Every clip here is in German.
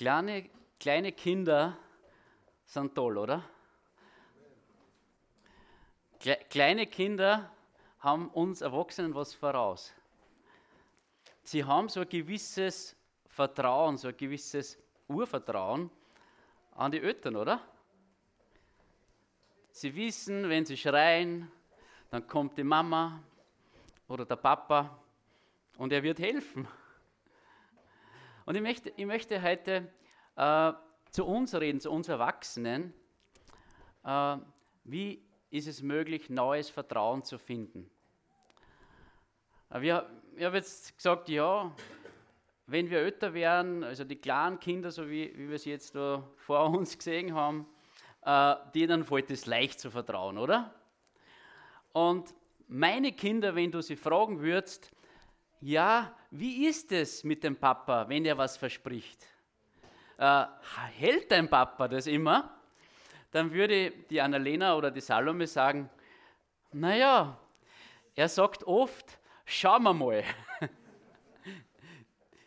Kleine, kleine Kinder sind toll, oder? Kle kleine Kinder haben uns Erwachsenen was voraus. Sie haben so ein gewisses Vertrauen, so ein gewisses Urvertrauen an die Eltern, oder? Sie wissen, wenn sie schreien, dann kommt die Mama oder der Papa und er wird helfen. Und ich möchte, ich möchte heute äh, zu uns reden, zu uns Erwachsenen. Äh, wie ist es möglich, neues Vertrauen zu finden? Äh, wir, ich habe jetzt gesagt, ja, wenn wir älter werden, also die kleinen Kinder, so wie, wie wir sie jetzt da vor uns gesehen haben, äh, denen fällt es leicht zu vertrauen, oder? Und meine Kinder, wenn du sie fragen würdest, ja, wie ist es mit dem Papa, wenn er was verspricht? Äh, hält dein Papa das immer? Dann würde die Annalena oder die Salome sagen, naja, er sagt oft, schauen wir mal.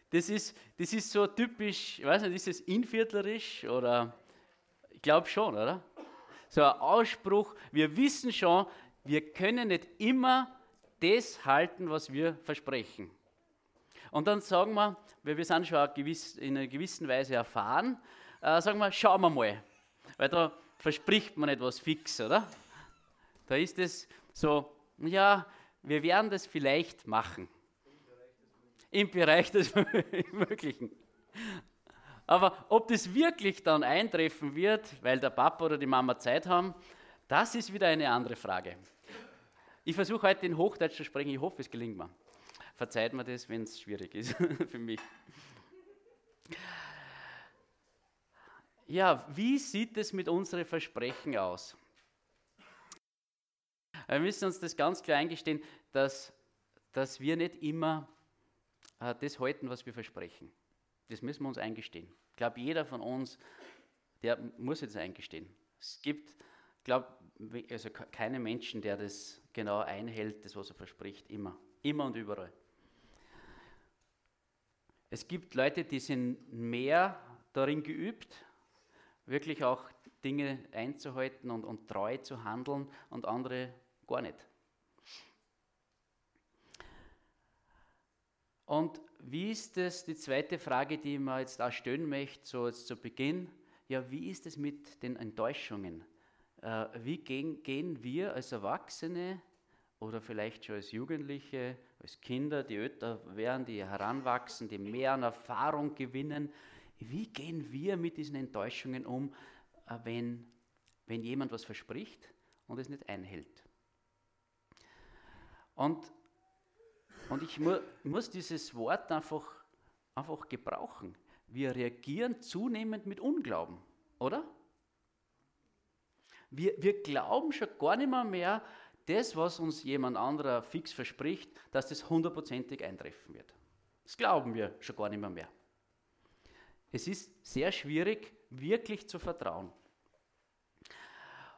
Das ist, das ist so typisch, ich weiß nicht, ist es inviertlerisch oder, ich glaube schon, oder? So ein Ausspruch, wir wissen schon, wir können nicht immer das halten, was wir versprechen. Und dann sagen wir, weil wir sind schon in einer gewissen Weise erfahren, äh, sagen wir, schauen wir mal. Weil da verspricht man etwas fix, oder? Da ist es so, ja, wir werden das vielleicht machen. Im Bereich des Möglichen. Aber ob das wirklich dann eintreffen wird, weil der Papa oder die Mama Zeit haben, das ist wieder eine andere Frage. Ich versuche heute in Hochdeutsch zu sprechen, ich hoffe, es gelingt mir. Verzeiht mir das, wenn es schwierig ist für mich. Ja, wie sieht es mit unseren Versprechen aus? Wir müssen uns das ganz klar eingestehen, dass, dass wir nicht immer äh, das halten, was wir versprechen. Das müssen wir uns eingestehen. Ich glaube, jeder von uns, der muss jetzt eingestehen. Es gibt, glaube also keinen Menschen, der das genau einhält, das, was er verspricht, immer. Immer und überall. Es gibt Leute, die sind mehr darin geübt, wirklich auch Dinge einzuhalten und, und treu zu handeln und andere gar nicht. Und wie ist das, die zweite Frage, die mir jetzt auch stellen möchte, so jetzt zu Beginn, ja, wie ist es mit den Enttäuschungen? Äh, wie gehen, gehen wir als Erwachsene oder vielleicht schon als Jugendliche, als Kinder, die älter werden, die heranwachsen, die mehr an Erfahrung gewinnen, wie gehen wir mit diesen Enttäuschungen um, äh, wenn, wenn jemand was verspricht und es nicht einhält? Und, und ich mu muss dieses Wort einfach, einfach gebrauchen. Wir reagieren zunehmend mit Unglauben, oder? Wir, wir glauben schon gar nicht mehr, mehr, das, was uns jemand anderer fix verspricht, dass das hundertprozentig eintreffen wird. Das glauben wir schon gar nicht mehr, mehr. Es ist sehr schwierig, wirklich zu vertrauen.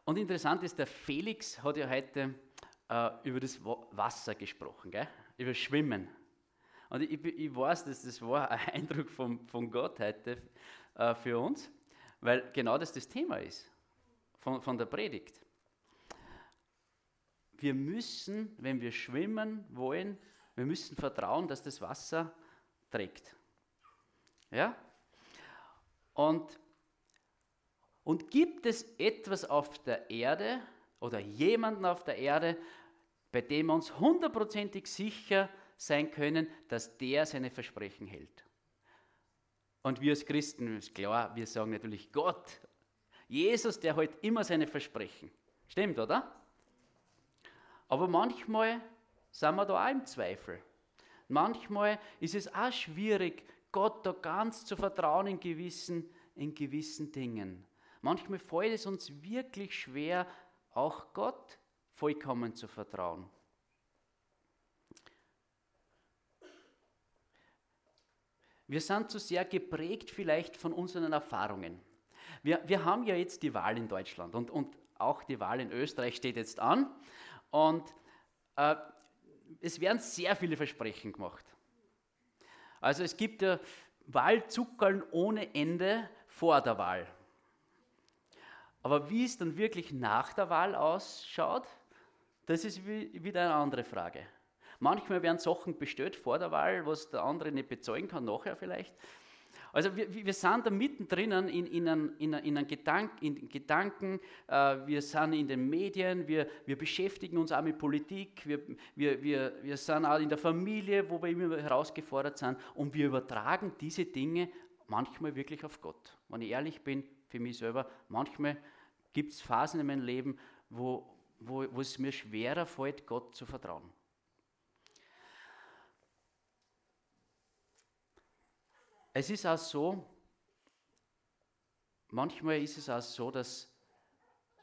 Und interessant ist, der Felix hat ja heute äh, über das Wasser gesprochen, gell? über Schwimmen. Und ich, ich, weiß, dass das war ein Eindruck von, von Gott heute äh, für uns, weil genau das das Thema ist von, von der Predigt. Wir müssen, wenn wir schwimmen wollen, wir müssen vertrauen, dass das Wasser trägt. Ja? Und, und gibt es etwas auf der Erde oder jemanden auf der Erde, bei dem wir uns hundertprozentig sicher sein können, dass der seine Versprechen hält? Und wir als Christen, ist klar, wir sagen natürlich Gott Jesus, der hält immer seine Versprechen. Stimmt, oder? Aber manchmal sind wir da auch im Zweifel. Manchmal ist es auch schwierig, Gott da ganz zu vertrauen in gewissen, in gewissen Dingen. Manchmal fällt es uns wirklich schwer, auch Gott vollkommen zu vertrauen. Wir sind zu sehr geprägt vielleicht von unseren Erfahrungen. Wir, wir haben ja jetzt die Wahl in Deutschland und, und auch die Wahl in Österreich steht jetzt an. Und äh, es werden sehr viele Versprechen gemacht. Also es gibt ja, Wahlzuckerln ohne Ende vor der Wahl. Aber wie es dann wirklich nach der Wahl ausschaut, das ist wieder eine andere Frage. Manchmal werden Sachen bestellt vor der Wahl, was der andere nicht bezeugen kann, nachher vielleicht. Also wir, wir sind da mittendrin in, in, in, in, einen Gedank, in Gedanken, äh, wir sind in den Medien, wir, wir beschäftigen uns auch mit Politik, wir, wir, wir, wir sind auch in der Familie, wo wir immer herausgefordert sind und wir übertragen diese Dinge manchmal wirklich auf Gott. Wenn ich ehrlich bin, für mich selber, manchmal gibt es Phasen in meinem Leben, wo, wo, wo es mir schwerer fällt, Gott zu vertrauen. Es ist auch so, manchmal ist es auch so, dass,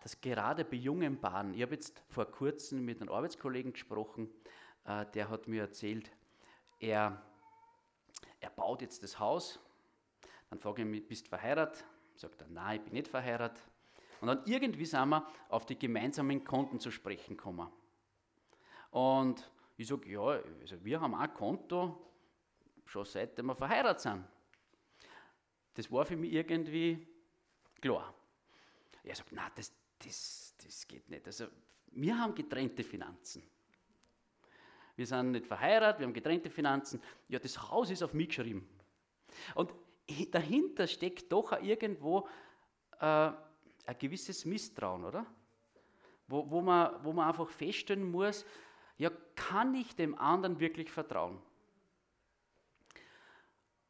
dass gerade bei jungen Paaren, ich habe jetzt vor kurzem mit einem Arbeitskollegen gesprochen, äh, der hat mir erzählt, er, er baut jetzt das Haus, dann frage ich mich, bist du verheiratet? Sagt er, nein, ich bin nicht verheiratet. Und dann irgendwie sind wir auf die gemeinsamen Konten zu sprechen gekommen. Und ich sage, ja, also wir haben auch ein Konto, schon seitdem wir verheiratet sind. Das war für mich irgendwie klar. Er sagt, nein, das, das, das geht nicht. Also, wir haben getrennte Finanzen. Wir sind nicht verheiratet, wir haben getrennte Finanzen. Ja, das Haus ist auf mich geschrieben. Und dahinter steckt doch irgendwo äh, ein gewisses Misstrauen, oder? Wo, wo, man, wo man einfach feststellen muss, ja, kann ich dem anderen wirklich vertrauen?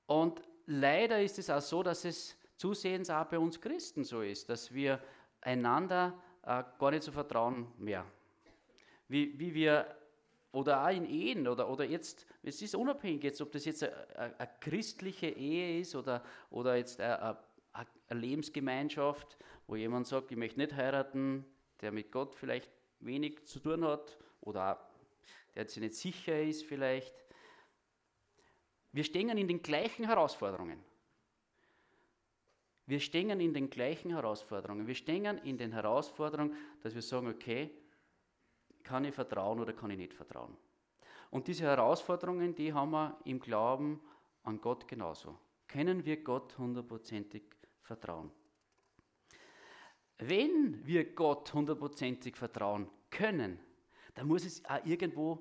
Und leider ist es auch so, dass es zusehends auch bei uns Christen so ist, dass wir einander äh, gar nicht so vertrauen mehr. Wie, wie wir, oder auch in Ehen, oder, oder jetzt, es ist unabhängig jetzt, ob das jetzt eine, christliche Ehe ist oder, oder jetzt eine, eine Lebensgemeinschaft, wo jemand sagt, ich möchte nicht heiraten, der mit Gott vielleicht wenig zu tun hat oder der sich nicht sicher ist vielleicht. Wir stehen in den gleichen Herausforderungen. Wir stehen in den gleichen Herausforderungen. Wir stehen in den Herausforderungen, dass wir sagen, okay, kann ich vertrauen oder kann ich nicht vertrauen? Und diese Herausforderungen, die haben wir im Glauben an Gott genauso. Können wir Gott hundertprozentig vertrauen? Wenn wir Gott hundertprozentig vertrauen können, dann muss es auch irgendwo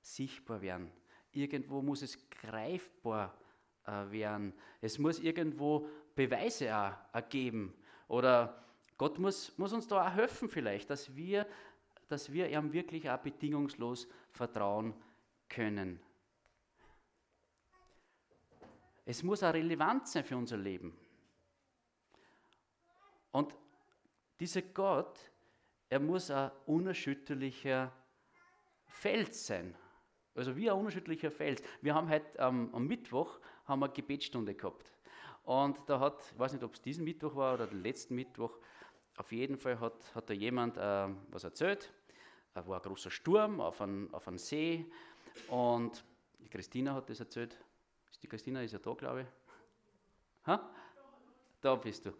sichtbar werden. Irgendwo muss es greifbar äh, werden. Es muss irgendwo Beweise auch ergeben. Oder Gott muss, muss uns da auch helfen vielleicht, dass wir, dass wir ihm wirklich auch bedingungslos vertrauen können. Es muss auch relevant sein für unser Leben. Und dieser Gott, er muss ein unerschütterlicher Fels sein. Also wie ein unerschütterlicher Fels. Wir haben heute ähm, am Mittwoch haben wir Gebetsstunde gehabt. Und da hat, ich weiß nicht, ob es diesen Mittwoch war oder den letzten Mittwoch, auf jeden Fall hat, hat da jemand äh, was erzählt. Es war ein großer Sturm auf einem auf ein See und die Christina hat das erzählt. Die Christina ist ja da, glaube ich. Ha? Da bist du.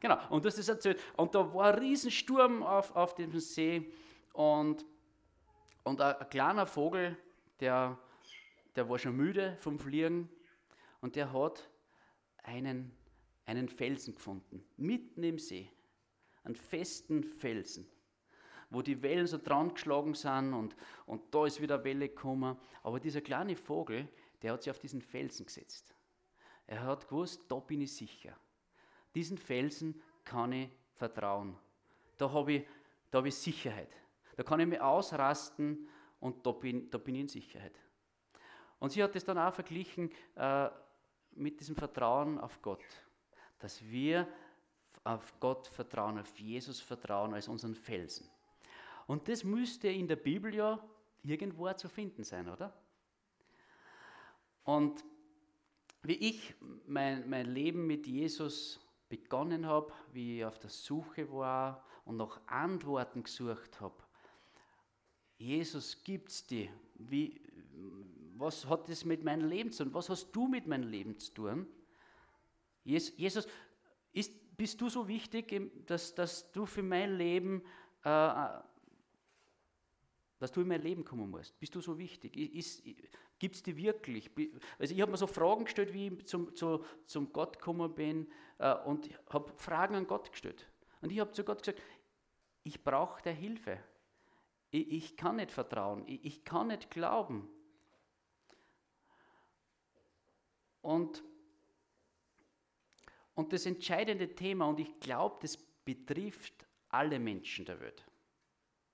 Genau, und du hast das erzählt. Und da war ein Riesensturm auf, auf dem See und, und ein, ein kleiner Vogel, der, der war schon müde vom Fliegen und der hat einen, einen Felsen gefunden, mitten im See, einen festen Felsen, wo die Wellen so dran geschlagen sind und, und da ist wieder Welle gekommen. Aber dieser kleine Vogel, der hat sich auf diesen Felsen gesetzt. Er hat gewusst, da bin ich sicher diesen Felsen kann ich vertrauen. Da habe ich, hab ich Sicherheit. Da kann ich mich ausrasten und da bin, da bin ich in Sicherheit. Und sie hat das dann auch verglichen äh, mit diesem Vertrauen auf Gott. Dass wir auf Gott vertrauen, auf Jesus vertrauen als unseren Felsen. Und das müsste in der Bibel ja irgendwo zu finden sein, oder? Und wie ich mein, mein Leben mit Jesus begonnen habe, wie ich auf der Suche war und nach Antworten gesucht habe. Jesus gibt's die. Wie, was hat das mit meinem Leben zu tun? Was hast du mit meinem Leben zu tun? Jesus, ist, bist du so wichtig, dass, dass du für mein Leben, äh, dass du in mein Leben kommen musst? Bist du so wichtig? Gibt es die wirklich? Also ich habe mir so Fragen gestellt, wie ich zum, zu, zum Gott gekommen bin äh, und habe Fragen an Gott gestellt. Und ich habe zu Gott gesagt, ich brauche der Hilfe. Ich, ich, kann nicht vertrauen, ich, ich kann nicht glauben. Und, und das entscheidende Thema, und ich glaube, das betrifft alle Menschen der Welt.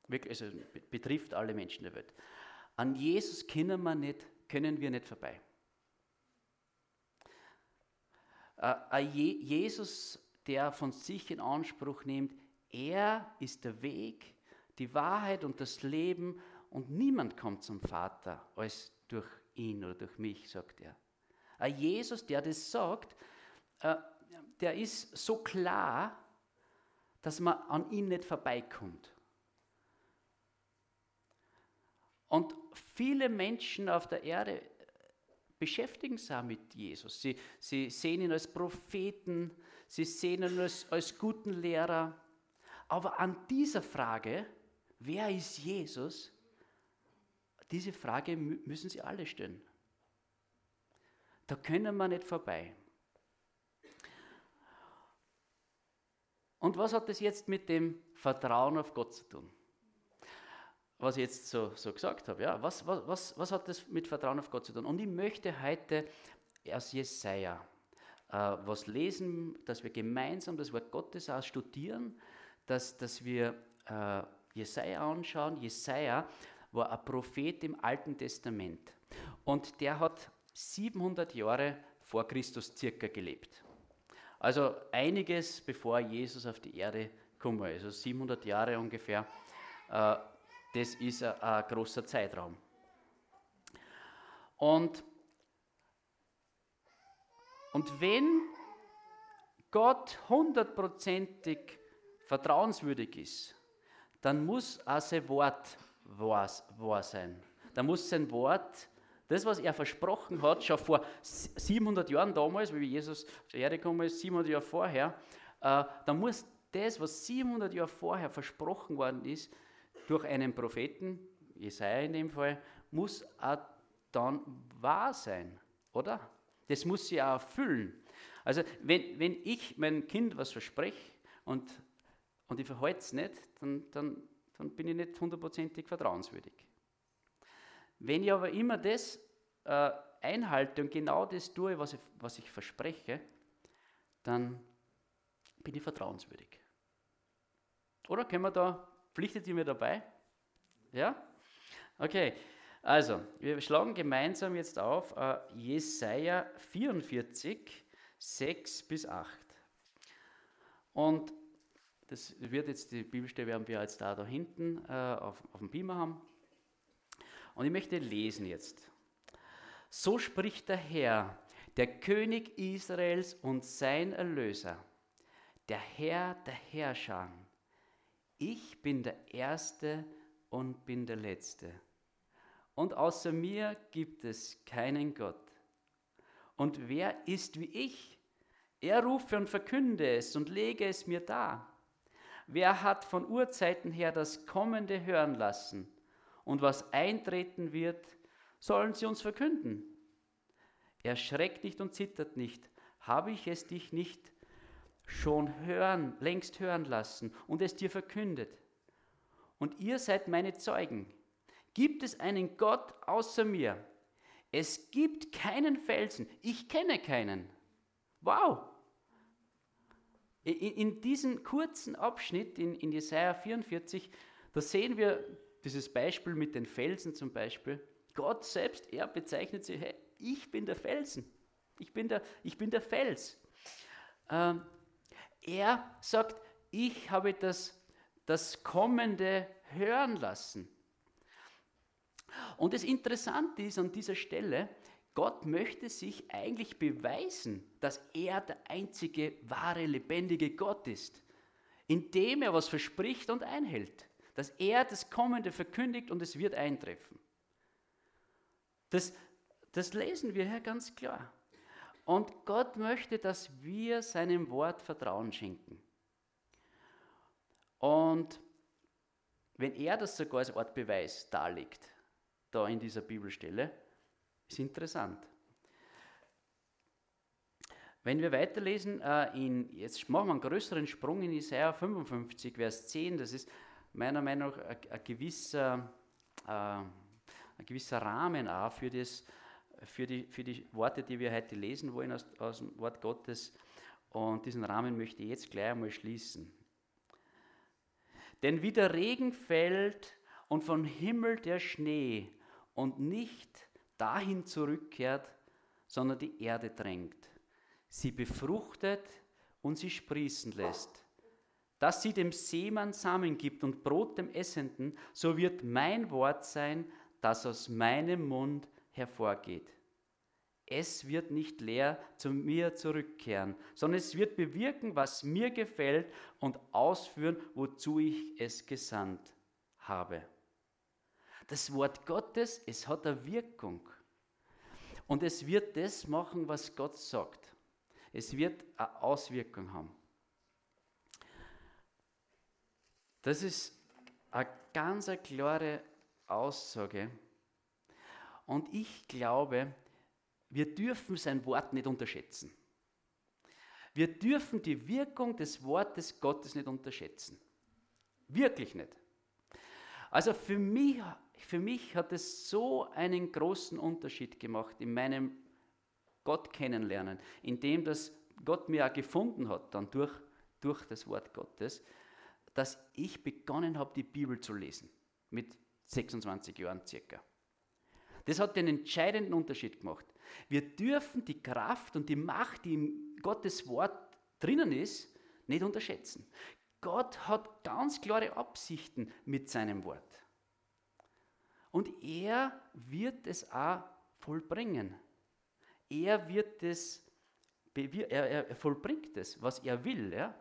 Wirklich, also betrifft alle Menschen der Welt. An Jesus können wir nicht können wir nicht vorbei. Äh, Jesus, der von sich in Anspruch nimmt, er ist der Weg, die Wahrheit und das Leben und niemand kommt zum Vater als durch ihn oder durch mich, sagt er. Ein Jesus, der das sagt, äh, der ist so klar, dass man an ihm nicht vorbeikommt. Und viele Menschen auf der Erde beschäftigen sich auch mit Jesus. Sie, sie sehen ihn als Propheten, sie sehen ihn als, als guten Lehrer. Aber an dieser Frage, wer ist Jesus, diese Frage müssen sie alle stellen. Da können wir nicht vorbei. Und was hat das jetzt mit dem Vertrauen auf Gott zu tun? was ich jetzt so, so gesagt habe. Ja, was, was, was hat das mit Vertrauen auf Gott zu tun? Und ich möchte heute aus Jesaja äh, was lesen, dass wir gemeinsam das Wort Gottes auch studieren, dass, dass wir äh, Jesaja anschauen. Jesaja war ein Prophet im Alten Testament und der hat 700 Jahre vor Christus circa gelebt. Also einiges bevor Jesus auf die Erde gekommen ist, also 700 Jahre ungefähr. Äh, das ist ein, großer Zeitraum. Und, und wenn Gott hundertprozentig vertrauenswürdig ist, dann muss auch sein Wort wahr, wahr sein. Dann muss sein Wort, das, was er versprochen hat, schon vor 700 Jahren damals, wie Jesus zur Erde gekommen ist, 700 Jahre vorher, äh, dann muss das, was 700 Jahre vorher versprochen worden ist, durch einen Propheten, Jesaja in dem Fall, muss auch dann wahr sein, oder? Das muss sie auch erfüllen. Also, wenn, wenn ich meinem Kind was verspreche und, und ich verhalte es nicht, dann, dann, dann bin ich nicht hundertprozentig vertrauenswürdig. Wenn ich aber immer das äh, einhalte und genau das tue, was ich, was ich verspreche, dann bin ich vertrauenswürdig. Oder können wir da Pflichtet ihr mir dabei? Ja? Okay, also wir schlagen gemeinsam jetzt auf uh, Jesaja 44, 6 bis 8. Und das wird jetzt, die Bibelstelle werden wir jetzt da, da hinten uh, auf, auf dem Beamer haben. Und ich möchte lesen jetzt. So spricht der Herr, der König Israels und sein Erlöser, der Herr der Herrscher ich bin der Erste und bin der Letzte. Und außer mir gibt es keinen Gott. Und wer ist wie ich? Er rufe und verkünde es und lege es mir dar. Wer hat von Urzeiten her das Kommende hören lassen? Und was eintreten wird, sollen sie uns verkünden. Er schreckt nicht und zittert nicht. Habe ich es dich nicht schon hören, längst hören lassen und es dir verkündet. Und ihr seid meine Zeugen. Gibt es einen Gott außer mir? Es gibt keinen Felsen. Ich kenne keinen. Wow! In, in diesem kurzen Abschnitt in, in Jesaja 44, da sehen wir dieses Beispiel mit den Felsen zum Beispiel. Gott selbst, er bezeichnet sich, hey, ich bin der Felsen. Ich bin der, ich bin der Fels. Ähm, er sagt, ich habe das, das Kommende hören lassen. Und das Interessante ist an dieser Stelle, Gott möchte sich eigentlich beweisen, dass er der einzige wahre, lebendige Gott ist, indem er was verspricht und einhält, dass er das Kommende verkündigt und es wird eintreffen. Das, das lesen wir hier ganz klar. Und Gott möchte, dass wir seinem Wort Vertrauen schenken. Und wenn er das sogar als Art Beweis darlegt, da in dieser Bibelstelle, Ist interessant. Wenn wir weiterlesen, äh, in, jetzt machen wir einen größeren Sprung in Isaiah 55, Vers 10, das ist meiner Meinung nach ein, gewisser, äh, ein gewisser Rahmen auch für, das, für, die, für die Worte, die wir heute lesen wollen aus, aus dem Wort Gottes. Und diesen Rahmen möchte ich jetzt gleich einmal schließen. Denn wie der Regen fällt und vom Himmel der Schnee und nicht dahin zurückkehrt, sondern die Erde drängt sie befruchtet und sie sprießen lässt. Dass sie dem Seemann Samen gibt und Brot dem Essenden, so wird mein Wort sein, das aus meinem Mund hervorgeht. Es wird nicht leer zu mir zurückkehren, sondern es wird bewirken, was mir gefällt und ausführen, wozu ich es gesandt habe. Das Wort Gottes, es hat eine Wirkung. Und es wird das machen, was Gott sagt. Es wird eine Auswirkung haben. Das ist eine ganz eine klare Aussage. Und ich glaube, wir dürfen sein Wort nicht unterschätzen. Wir dürfen die Wirkung des Wortes Gottes nicht unterschätzen. Wirklich nicht. Also für mich, für mich hat es so einen großen Unterschied gemacht in meinem Gott kennenlernen, indem das Gott mir auch gefunden hat, dann durch, durch das Wort Gottes, dass ich begonnen habe, die Bibel zu lesen, mit 26 Jahren circa. Das hat den entscheidenden Unterschied gemacht. Wir dürfen die Kraft und die Macht, die in Gottes Wort drinnen ist, nicht unterschätzen. Gott hat ganz klare Absichten mit seinem Wort. Und er wird es auch vollbringen. Er wird es, er, er vollbringt es, was er will. Ja?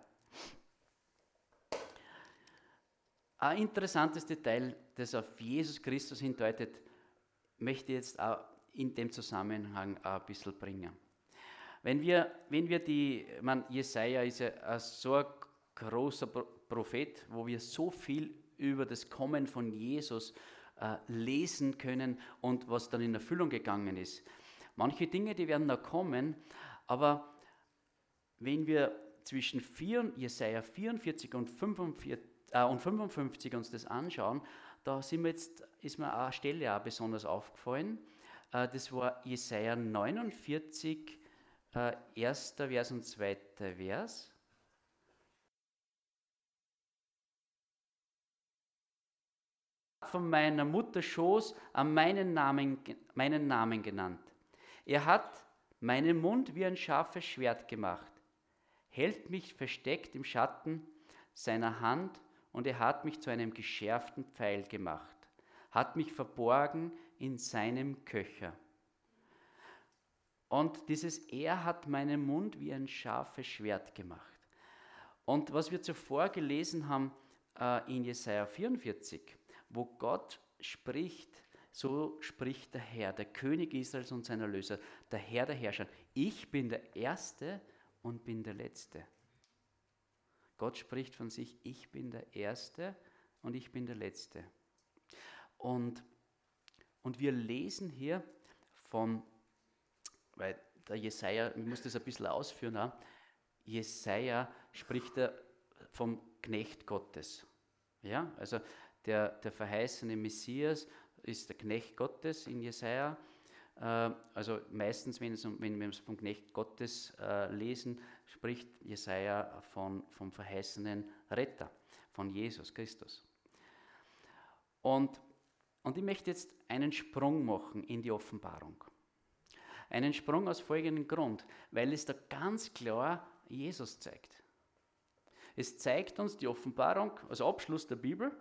Ein interessantes Detail, das auf Jesus Christus hindeutet, möchte ich jetzt auch in dem Zusammenhang ein bisschen bringen. Wenn wir, wenn wir die, man, Jesaja ist ja so ein großer Prophet, wo wir so viel über das Kommen von Jesus äh, lesen können und was dann in Erfüllung gegangen ist. Manche Dinge, die werden noch kommen, aber wenn wir zwischen 4, Jesaja 44 und 45, äh, und 55 uns das anschauen, da sind wir jetzt, ist mir eine Stelle auch besonders aufgefallen. Äh, das war Jesaja 49, äh, erster Vers und zweiter Vers. Von meiner Mutter Schoß an meinen Namen, meinen Namen genannt. Er hat meinen Mund wie ein scharfes Schwert gemacht, hält mich versteckt im Schatten seiner Hand und er hat mich zu einem geschärften Pfeil gemacht, hat mich verborgen in seinem Köcher. Und dieses Er hat meinen Mund wie ein scharfes Schwert gemacht. Und was wir zuvor gelesen haben äh, in Jesaja 44, wo Gott spricht so spricht der Herr, der König Israels und sein Erlöser, der Herr der Herrscher. Ich bin der Erste und bin der Letzte. Gott spricht von sich, ich bin der Erste und ich bin der Letzte. Und, und wir lesen hier von, weil der Jesaja, ich muss das ein bisschen ausführen, Jesaja spricht vom Knecht Gottes. Ja, also der, der verheißene Messias ist der Knecht Gottes in Jesaja. Äh, also meistens, wenn, es, wenn wir es vom Knecht Gottes äh, lesen, spricht Jesaja von, vom verheißenen Retter, von Jesus Christus. Und, und ich möchte jetzt einen Sprung machen in die Offenbarung. Einen Sprung aus folgendem Grund, weil es da ganz klar Jesus zeigt. Es zeigt uns die Offenbarung, also Abschluss der Bibel,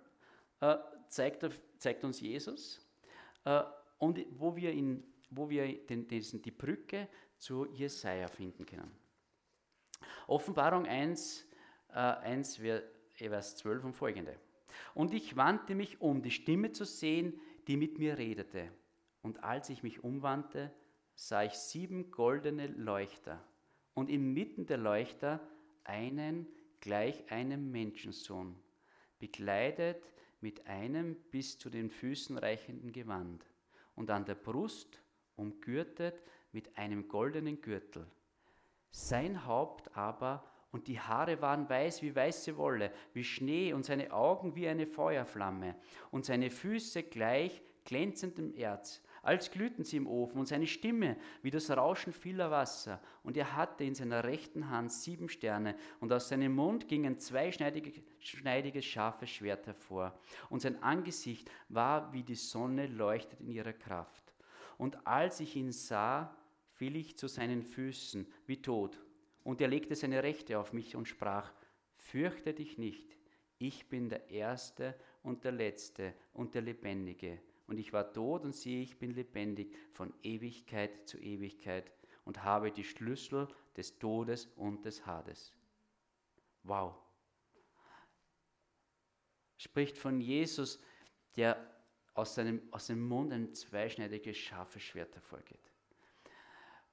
äh, zeigt, zeigt uns Jesus äh, und wo wir, in, wo wir den, diesen, die Brücke zu Jesaja finden können. Offenbarung 1, äh, 1 Vers 12 und folgende. Und ich wandte mich um, die Stimme zu sehen, die mit mir redete. Und als ich mich umwandte, sah ich sieben goldene Leuchter und inmitten der Leuchter einen gleich einem Menschensohn, bekleidet mit einem bis zu den Füßen reichenden Gewand und an der Brust umgürtet mit einem goldenen Gürtel. Sein Haupt aber und die Haare waren weiß wie weiße Wolle, wie Schnee und seine Augen wie eine Feuerflamme und seine Füße gleich glänzendem Erz, als glühten sie im Ofen und seine Stimme wie das Rauschen vieler Wasser. Und er hatte in seiner rechten Hand sieben Sterne und aus seinem Mund ging ein zweischneidiges scharfes Schwert hervor. Und sein Angesicht war wie die Sonne leuchtet in ihrer Kraft. Und als ich ihn sah, fiel ich zu seinen Füßen wie tot. Und er legte seine Rechte auf mich und sprach, fürchte dich nicht, ich bin der Erste und der Letzte und der Lebendige. Und ich war tot und siehe, ich bin lebendig von Ewigkeit zu Ewigkeit und habe die Schlüssel des Todes und des Hades. Wow. Spricht von Jesus, der aus seinem, aus seinem Mund ein zweischneidiges, scharfes Schwert hervorgeht.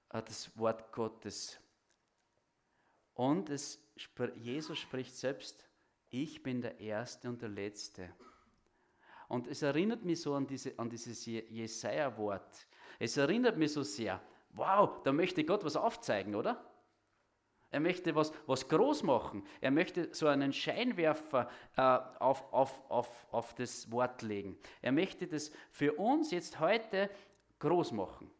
Äh, das Wort Gottes. Und es, Jesus spricht selbst, ich bin der Erste und der Letzte. Und es erinnert mich so an, diese, an dieses Jesaja-Wort. Es erinnert mich so sehr, wow, da möchte Gott was aufzeigen, oder? Er möchte was, was groß machen. Er möchte so einen Scheinwerfer äh, auf, auf, auf, auf das Wort legen. Er möchte das für uns jetzt heute groß machen.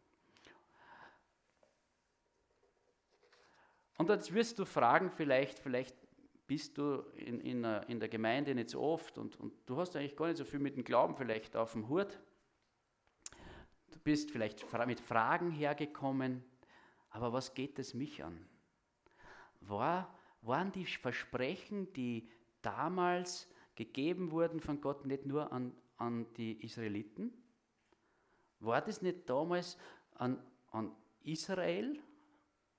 Und jetzt wirst du fragen, vielleicht, vielleicht bist du in, in, in der Gemeinde nicht so oft und, und du hast eigentlich gar nicht so viel mit dem Glauben vielleicht auf dem Hut. Du bist vielleicht mit Fragen hergekommen, aber was geht es mich an? War, waren die Versprechen, die damals gegeben wurden von Gott, nicht nur an, an die Israeliten? War das nicht damals an, an Israel,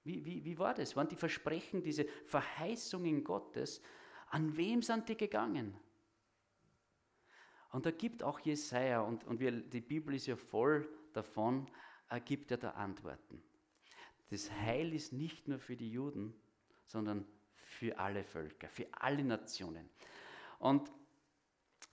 wie, wie, wie war das? Waren die Versprechen, diese Verheißungen Gottes, an wem sind die gegangen? Und da gibt auch Jesaja, und, und wir, die Bibel ist ja voll davon, er gibt er da Antworten. Das Heil ist nicht nur für die Juden, sondern für alle Völker, für alle Nationen. Und,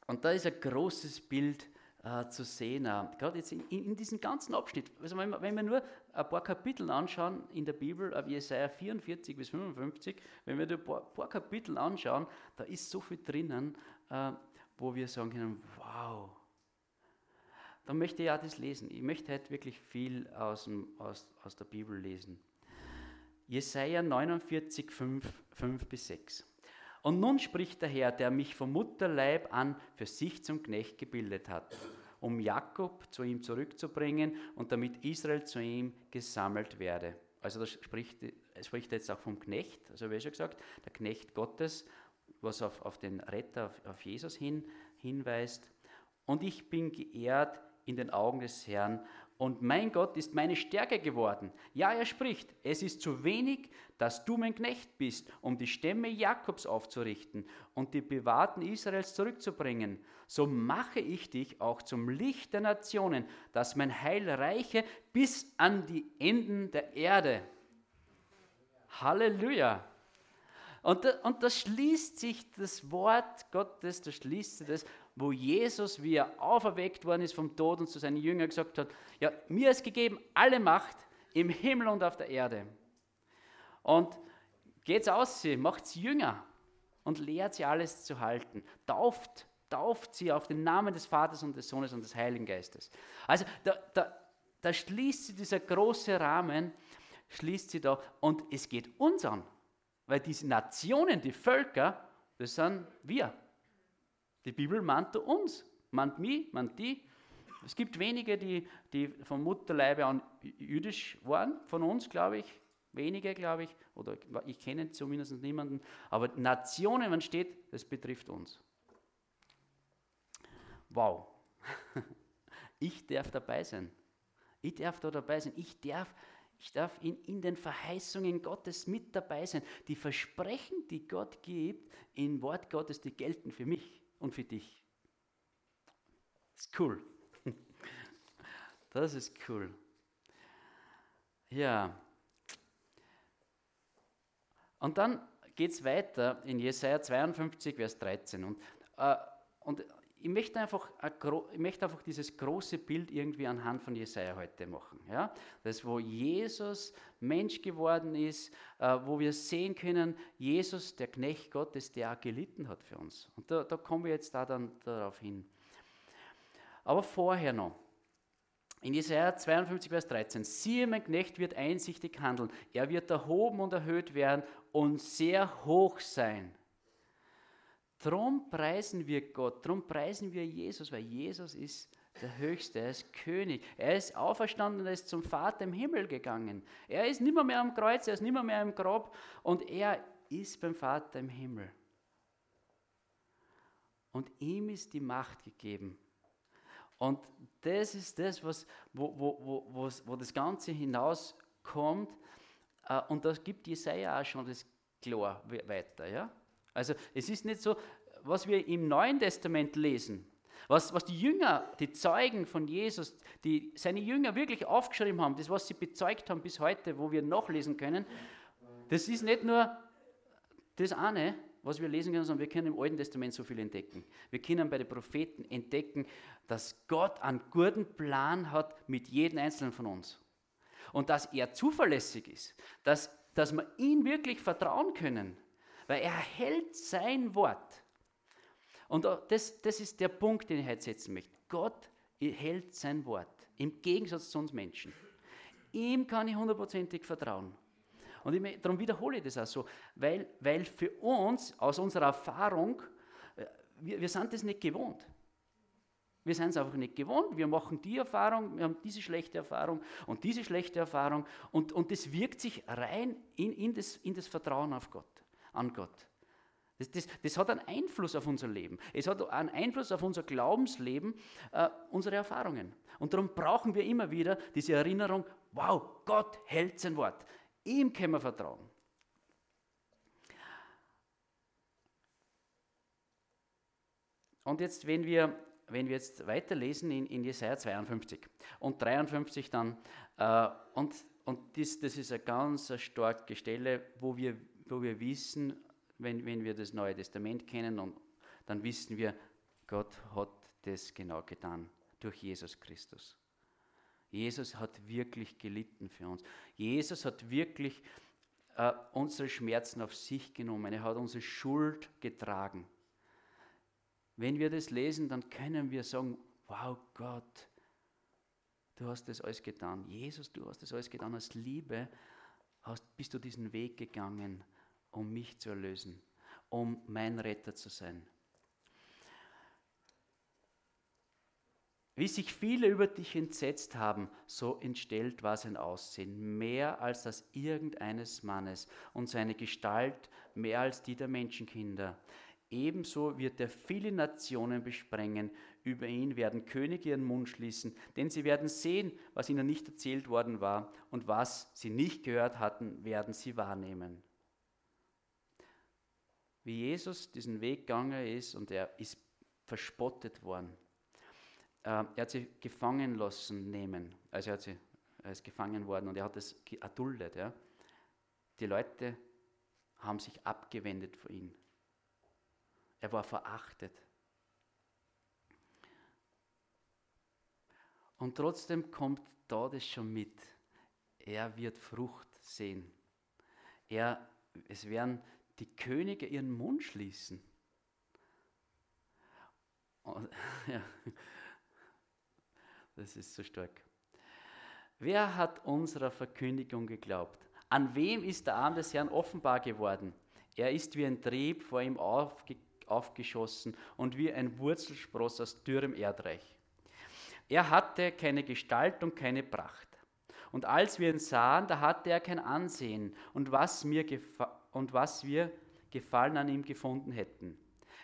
und da ist ein großes Bild äh, zu sehen, äh, gerade jetzt in, in, diesem ganzen Abschnitt. Also wenn, wenn wir nur ein paar Kapitel anschauen in der Bibel, äh, Jesaja 44 bis 55, wenn wir ein paar, paar Kapitel anschauen, da ist so viel drinnen, äh, wo wir sagen können, wow, dann möchte ich auch das lesen. Ich möchte heute wirklich viel aus, dem, aus, aus der Bibel lesen. Jesaja 49, 5, 5 bis 6. Und nun spricht der Herr, der mich vom Mutterleib an für sich zum Knecht gebildet hat, um Jakob zu ihm zurückzubringen und damit Israel zu ihm gesammelt werde. Also das spricht, spricht jetzt auch vom Knecht, also wie schon gesagt, der Knecht Gottes, was auf, auf den Retter, auf, auf Jesus hin, hinweist. Und ich bin geehrt in den Augen des Herrn und mein Gott ist meine Stärke geworden. Ja, er spricht, es ist zu wenig, dass du mein Knecht bist, um die Stämme Jakobs aufzurichten und die Bewahrten Israels zurückzubringen. So mache ich dich auch zum Licht der Nationen, dass mein Heil reiche bis an die Enden der Erde. Halleluja. Und und da schließt sich das Wort Gottes, da schließt sich das wo Jesus, wie er auferweckt worden ist vom Tod und zu seinen Jüngern gesagt hat, ja, mir ist gegeben alle Macht im Himmel und auf der Erde. Und geht's aus sie, macht sie Jünger und lehrt sie alles zu halten. Tauft, tauft sie auf den Namen des Vaters und des Sohnes und des Heiligen Geistes. Also da, da, da schließt sie dieser große Rahmen, schließt sie da und es geht uns an, weil diese Nationen, die Völker, das sind wir. Die Bibel mahnt uns, mahnt mich, mahnt die. Es gibt wenige, die, die vom Mutterleibe an jüdisch waren, von uns, glaube ich. Wenige, glaube ich, oder ich kenne zumindest niemanden. Aber Nationen, wenn steht, das betrifft uns. Wow. Ich darf dabei sein. Ich darf da dabei sein. Ich darf, ich darf in, in den Verheißungen Gottes mit dabei sein. Die Versprechen, die Gott gibt, im Wort Gottes, die gelten für mich und für dich. Ist cool. Das ist cool. Ja. Und dann geht es weiter in Jesaja 52, Vers 13. Und, äh, und ich möchte, einfach, ich möchte einfach dieses große Bild irgendwie anhand von Jesaja heute machen. Ja? Das, wo Jesus Mensch geworden ist, äh, wo wir sehen können, Jesus, der Knecht Gottes, der auch gelitten hat für uns. Und da, da kommen wir jetzt da dann darauf hin. Aber vorher noch. In Jesaja 52, Vers 13. Siehe, mein Knecht wird einsichtig handeln. Er wird erhoben und erhöht werden und sehr hoch sein. Drum preisen wir Gott, drum preisen wir Jesus, weil Jesus ist der Höchste, er ist König. Er ist auferstanden er ist zum Vater im Himmel gegangen. Er ist nimmer mehr am Kreuz, er ist nimmer mehr im Grab und er ist beim Vater im Himmel. Und ihm ist die Macht gegeben. Und das ist das, was, wo, wo, wo, wo das Ganze hinauskommt. Äh, und das gibt Jesaja auch schon das klar weiter. Ja? Also es ist nicht so, was wir im Neuen Testament lesen, was, was die Jünger, die Zeugen von Jesus, die seine Jünger wirklich aufgeschrieben haben, das, was sie bezeugt haben bis heute, wo wir nachlesen können, das ist nicht nur das eine, was wir lesen können, sondern wir können im Alten Testament so viel entdecken. Wir können bei den Propheten entdecken, dass Gott einen guten Plan hat mit jedem Einzelnen von uns. Und dass er zuverlässig ist, dass, dass wir ihm wirklich vertrauen können weil er hält sein Wort. Und das, das ist der Punkt, den ich heute setzen möchte. Gott hält sein Wort, im Gegensatz zu uns Menschen. Ihm kann ich hundertprozentig vertrauen. Und ich, darum wiederhole ich das auch so, weil, weil für uns, aus unserer Erfahrung, äh, wir, wir sind das nicht gewohnt. Wir sind es einfach nicht gewohnt. Wir machen die Erfahrung, wir haben diese schlechte Erfahrung und diese schlechte Erfahrung und, und das wirkt sich rein in, in, das, in das Vertrauen auf Gott an Gott. Das, das, das, hat einen Einfluss auf unser Leben. Es hat einen Einfluss auf unser Glaubensleben, äh, unsere Erfahrungen. Und darum brauchen wir immer wieder diese Erinnerung, wow, Gott hält sein Wort. Ihm können wir vertrauen. Und jetzt, wenn wir, wenn wir jetzt weiterlesen in, in Jesaja 52 und 53 dann, äh, und, und das, das ist eine ganz starke Stelle, wo wir wo wir wissen, wenn, wenn wir das Neue Testament kennen, und dann wissen wir, Gott hat das genau getan durch Jesus Christus. Jesus hat wirklich gelitten für uns. Jesus hat wirklich äh, unsere Schmerzen auf sich genommen. Er hat unsere Schuld getragen. Wenn wir das lesen, dann können wir sagen, wow Gott, du hast das alles getan. Jesus, du hast das alles getan. Aus Liebe hast, bist du diesen Weg gegangen um mich zu erlösen, um mein Retter zu sein. Wie sich viele über dich entsetzt haben, so entstellt war sein Aussehen, mehr als das irgendeines Mannes und seine Gestalt mehr als die der Menschenkinder. Ebenso wird er viele Nationen besprengen, über ihn werden Könige ihren Mund schließen, denn sie werden sehen, was ihnen nicht erzählt worden war, und was sie nicht gehört hatten, werden sie wahrnehmen wie Jesus diesen Weg gegangen ist und er ist verspottet worden. Äh, er hat sie gefangen lassen nehmen, also er, hat sie, er ist gefangen worden und er hat es erduldet. Ja. Die Leute haben sich abgewendet vor ihm. Er war verachtet. Und trotzdem kommt da das schon mit. Er wird Frucht sehen. Er, es werden die Könige ihren Mund schließen. Und, ja, das ist so stark. Wer hat unserer Verkündigung geglaubt? An wem ist der Arm des Herrn offenbar geworden? Er ist wie ein Trieb vor ihm aufge aufgeschossen und wie ein Wurzelspross aus dürrem Erdreich. Er hatte keine Gestalt und keine Pracht. Und als wir ihn sahen, da hatte er kein Ansehen und was mir gefallen und was wir Gefallen an ihm gefunden hätten.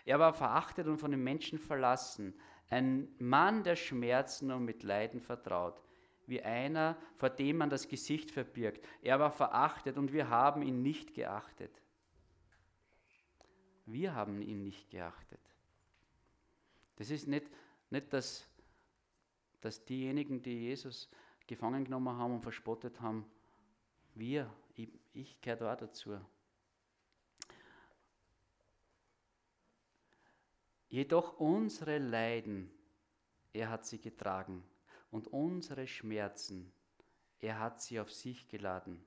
Er war verachtet und von den Menschen verlassen, ein Mann der Schmerzen und mit Leiden vertraut, wie einer, vor dem man das Gesicht verbirgt. Er war verachtet und wir haben ihn nicht geachtet. Wir haben ihn nicht geachtet. Das ist nicht, nicht dass, dass diejenigen, die Jesus gefangen genommen haben und verspottet haben, wir, ich, ich gehöre da dazu. Jedoch unsere Leiden, er hat sie getragen und unsere Schmerzen, er hat sie auf sich geladen.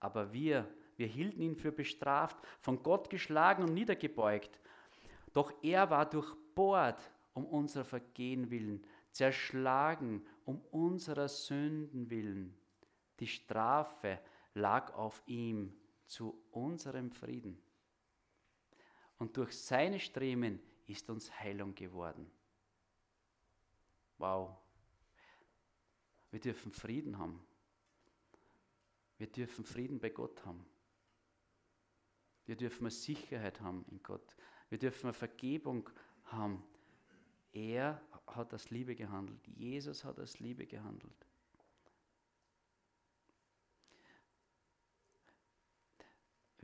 Aber wir, wir hielten ihn für bestraft, von Gott geschlagen und niedergebeugt. Doch er war durchbohrt um unser Vergehen willen, zerschlagen um unserer Sünden willen. Die Strafe lag auf ihm zu unserem Frieden. Und durch seine Streben ist uns Heilung geworden. Wow. Wir dürfen Frieden haben. Wir dürfen Frieden bei Gott haben. Wir dürfen eine Sicherheit haben in Gott. Wir dürfen eine Vergebung haben. Er hat aus Liebe gehandelt. Jesus hat aus Liebe gehandelt.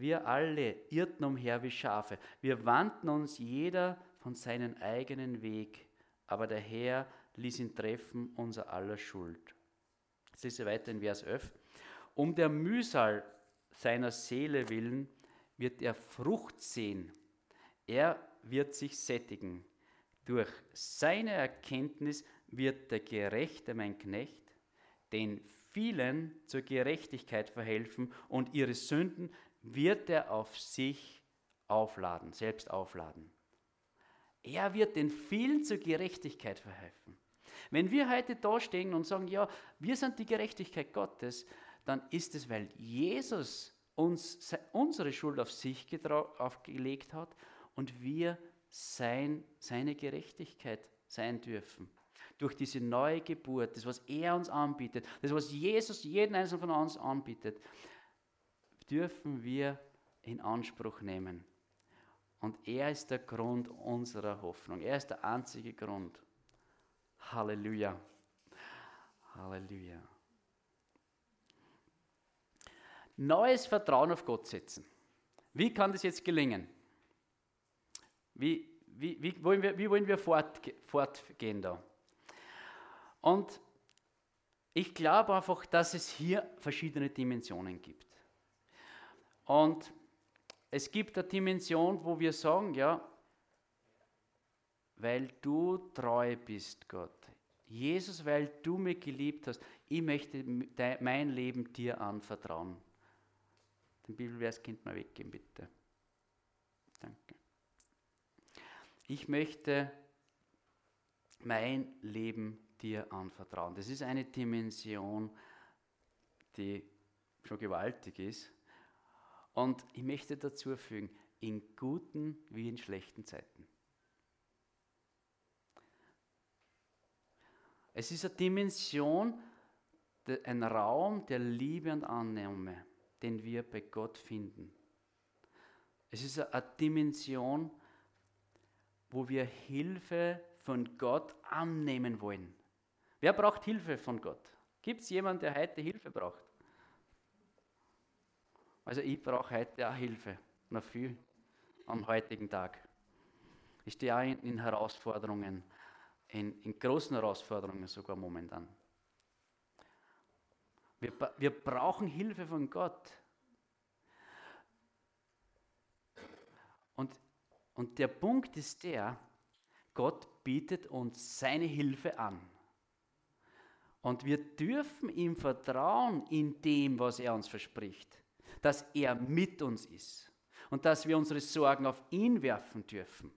Wir alle irrten umher wie Schafe. Wir wandten uns jeder von seinem eigenen Weg, aber der Herr ließ ihn treffen unser aller Schuld. Ich lese weiter in Vers 11. Um der Mühsal seiner Seele willen wird er Frucht sehen. Er wird sich sättigen. Durch seine Erkenntnis wird der Gerechte mein Knecht, den vielen zur Gerechtigkeit verhelfen und ihre Sünden wird er auf sich aufladen, selbst aufladen. Er wird den vielen zur Gerechtigkeit verhelfen. Wenn wir heute da stehen und sagen, ja, wir sind die Gerechtigkeit Gottes, dann ist es, weil Jesus uns unsere Schuld auf sich aufgelegt hat und wir sein, seine Gerechtigkeit sein dürfen. Durch diese neue Geburt, das, was er uns anbietet, das, was Jesus jeden einzelnen von uns anbietet, dürfen wir in Anspruch nehmen. Und er ist der Grund unserer Hoffnung. Er ist der einzige Grund. Halleluja. Halleluja. Neues Vertrauen auf Gott setzen. Wie kann das jetzt gelingen? Wie, wie, wie wollen wir, wie wollen wir fortge fortgehen da? Und ich glaube einfach, dass es hier verschiedene Dimensionen gibt. Und es gibt eine Dimension, wo wir sagen, ja, weil du treu bist, Gott. Jesus, weil du mich geliebt hast, ich möchte mein Leben dir anvertrauen. Den Bibelvers könnt man weggeben, bitte. Danke. Ich möchte mein Leben dir anvertrauen. Das ist eine Dimension, die schon gewaltig ist. Und ich möchte dazu fügen, in guten wie in schlechten Zeiten. Es ist eine Dimension, ein Raum der Liebe und Annahme, den wir bei Gott finden. Es ist eine Dimension, wo wir Hilfe von Gott annehmen wollen. Wer braucht Hilfe von Gott? Gibt es jemanden, der heute Hilfe braucht? Also ich brauche heute auch Hilfe, noch viel am heutigen Tag. Ich stehe auch in, in Herausforderungen, in, in, großen Herausforderungen sogar momentan. Wir, wir brauchen Hilfe von Gott. Und, und der Punkt ist der, Gott bietet uns seine Hilfe an. Und wir dürfen ihm vertrauen in dem, was er uns verspricht dass er mit uns ist und dass wir unsere Sorgen auf ihn werfen dürfen.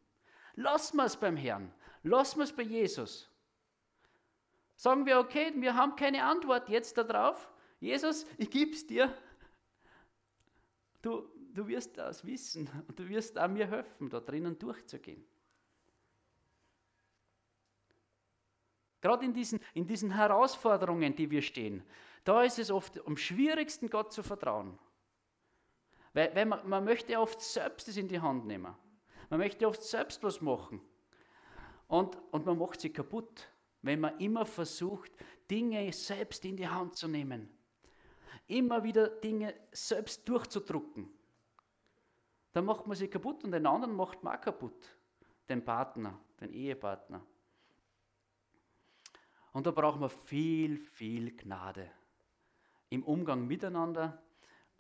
Lassen wir es beim Herrn, lassen wir es bei Jesus. Sagen wir, okay, wir haben keine Antwort jetzt darauf. Jesus, ich gebe es dir. Du, du wirst das wissen und du wirst auch mir helfen, da drinnen durchzugehen. Gerade in diesen, in diesen Herausforderungen, die wir stehen, da ist es oft am schwierigsten, Gott zu vertrauen. Weil, weil man, man möchte oft selbst das in die Hand nehmen. Man möchte oft selbst was machen. Und, und man macht sie kaputt, wenn man immer versucht, Dinge selbst in die Hand zu nehmen. Immer wieder Dinge selbst durchzudrucken. Dann macht man sie kaputt und den anderen macht man auch kaputt. Den Partner, den Ehepartner. Und da braucht man viel, viel Gnade. Im Umgang miteinander,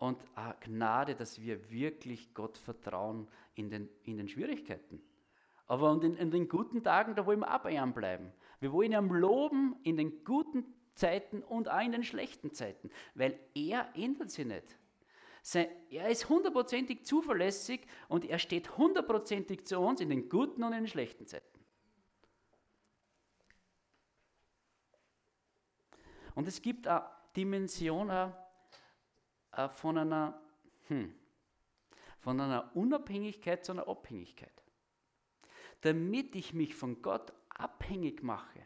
und Gnade, dass wir wirklich Gott vertrauen in den, in den Schwierigkeiten. Aber in den, in den guten Tagen, da wollen wir auch bei ihm bleiben. Wir wollen ihm loben in den guten Zeiten und auch in den schlechten Zeiten, weil er ändert sich nicht. Er ist hundertprozentig zuverlässig und er steht hundertprozentig zu uns in den guten und in den schlechten Zeiten. Und es gibt eine Dimension von einer, hm, von einer Unabhängigkeit zu einer Abhängigkeit. Damit ich mich von Gott abhängig mache,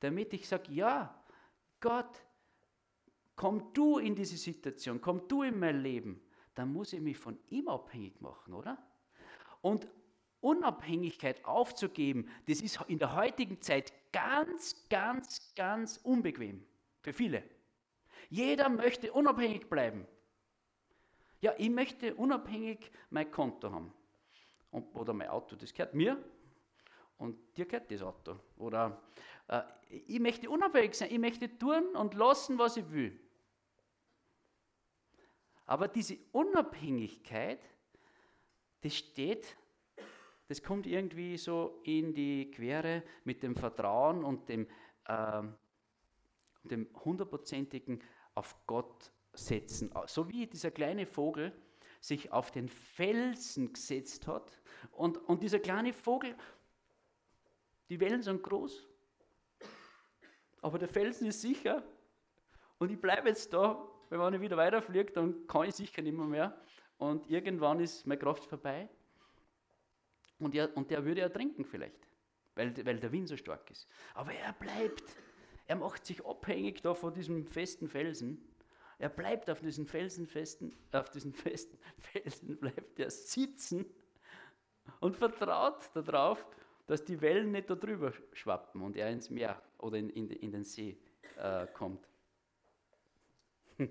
damit ich sage, ja, Gott, komm du in diese Situation, komm du in mein Leben, dann muss ich mich von ihm abhängig machen, oder? Und Unabhängigkeit aufzugeben, das ist in der heutigen Zeit ganz, ganz, ganz unbequem für viele. Jeder möchte unabhängig bleiben. Ja, ich möchte unabhängig mein Konto haben. Und, oder mein Auto, das gehört mir und dir gehört das Auto. Oder äh, ich möchte unabhängig sein, ich möchte tun und lassen, was ich will. Aber diese Unabhängigkeit, das steht, das kommt irgendwie so in die Quere mit dem Vertrauen und dem, äh, dem hundertprozentigen auf Gott setzen. So wie dieser kleine Vogel sich auf den Felsen gesetzt hat und, und dieser kleine Vogel, die Wellen sind groß, aber der Felsen ist sicher und ich bleibe jetzt da weil wenn ich wieder weiterfliege, dann kann ich sicher nicht mehr, mehr. Und irgendwann ist meine Kraft vorbei. Und, er, und der würde ertrinken vielleicht, weil, weil der Wind so stark ist. Aber er bleibt. Er macht sich abhängig da von diesem festen Felsen. Er bleibt auf diesen felsenfesten, auf diesen festen Felsen bleibt er sitzen und vertraut darauf, dass die Wellen nicht da drüber schwappen und er ins Meer oder in, in, in den See äh, kommt.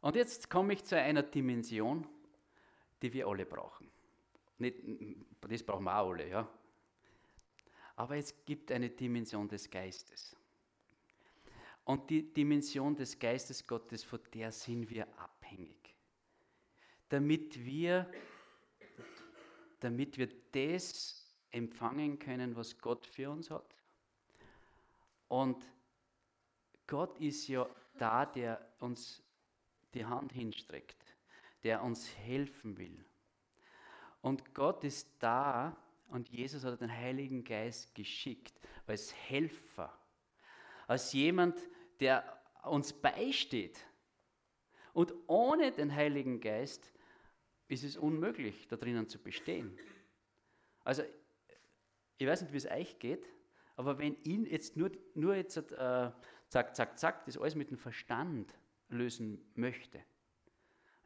Und jetzt komme ich zu einer Dimension, die wir alle brauchen. Nicht, das brauchen wir auch alle, ja. Aber es gibt eine Dimension des Geistes. Und die Dimension des Geistes Gottes, von der sind wir abhängig. Damit wir, damit wir das empfangen können, was Gott für uns hat. Und Gott ist ja da, der uns die Hand hinstreckt, der uns helfen will. Und Gott ist da und Jesus hat den Heiligen Geist geschickt als Helfer, als jemand, der uns beisteht. Und ohne den Heiligen Geist ist es unmöglich, da drinnen zu bestehen. Also, ich weiß nicht, wie es euch geht, aber wenn ihn jetzt nur, nur jetzt, äh, zack, zack, zack, das alles mit dem Verstand lösen möchte.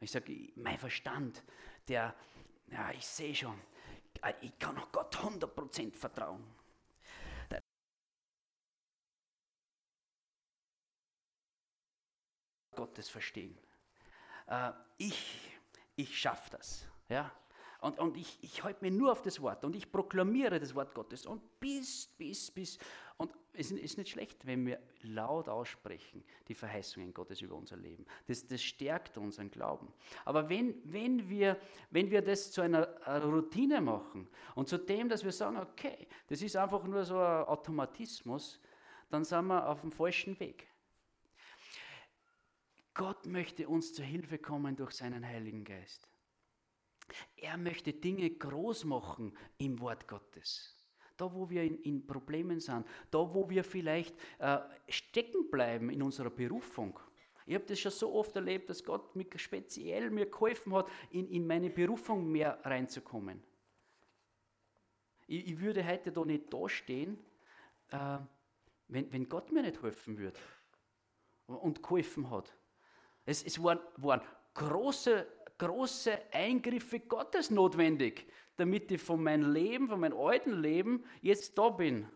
Ich sage, mein Verstand, der, ja, ich sehe schon, ich kann auch Gott 100% vertrauen. Gottes verstehen. Äh, ich, ich schaffe das. Ja? Und, und ich, ich halte mir nur auf das Wort und ich proklamiere das Wort Gottes und bis, bis, bis. Und es ist nicht schlecht, wenn wir laut aussprechen, die Verheißungen Gottes über unser Leben. Das, das stärkt unseren Glauben. Aber wenn, wenn, wir, wenn wir das zu einer Routine machen und zu dem, dass wir sagen, okay, das ist einfach nur so ein Automatismus, dann sind wir auf dem falschen Weg. Gott möchte uns zur Hilfe kommen durch seinen Heiligen Geist. Er möchte Dinge groß machen im Wort Gottes. Da, wo wir in, in Problemen sind, da, wo wir vielleicht äh, stecken bleiben in unserer Berufung. Ich habe das schon so oft erlebt, dass Gott mir speziell mir geholfen hat, in, in meine Berufung mehr reinzukommen. Ich, ich würde heute da nicht dastehen, äh, wenn, wenn Gott mir nicht helfen würde und geholfen hat. Es, es waren, waren große große Eingriffe Gottes notwendig, damit ich von meinem Leben, von meinem alten Leben jetzt da bin.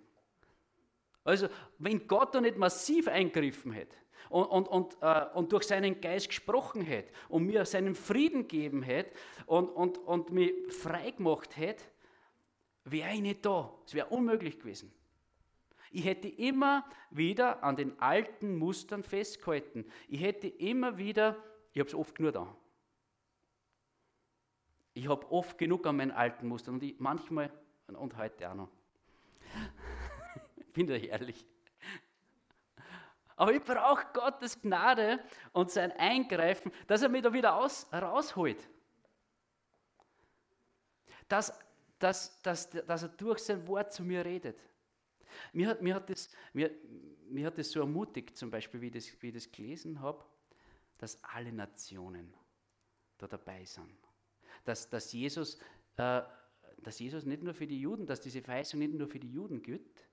Also, wenn Gott da nicht massiv eingriffen hätte und, und, und, äh, und durch seinen Geist gesprochen hätte und mir seinen Frieden gegeben hätte und, und, und mich frei gemacht hätte, wäre ich nicht da. Es wäre unmöglich gewesen. Ich hätte immer wieder an den alten Mustern festgehalten. Ich hätte immer wieder, ich habe es oft nur da, Ich habe oft genug an meinen alten Mustern und ich, manchmal und heute auch noch. Bin ich ehrlich. Aber ich brauche Gottes Gnade und sein Eingreifen, dass er mich da wieder aus, rausholt. Dass, dass, dass, dass er durch sein Wort zu mir redet. Mir hat, mir hat, das, mir, mir hat das so ermutigt, zum Beispiel, wie ich das, wie ich das gelesen habe, dass alle Nationen da dabei sind. Dass, dass, Jesus, äh, dass Jesus nicht nur für die Juden, dass diese Verheißung nicht nur für die Juden gilt,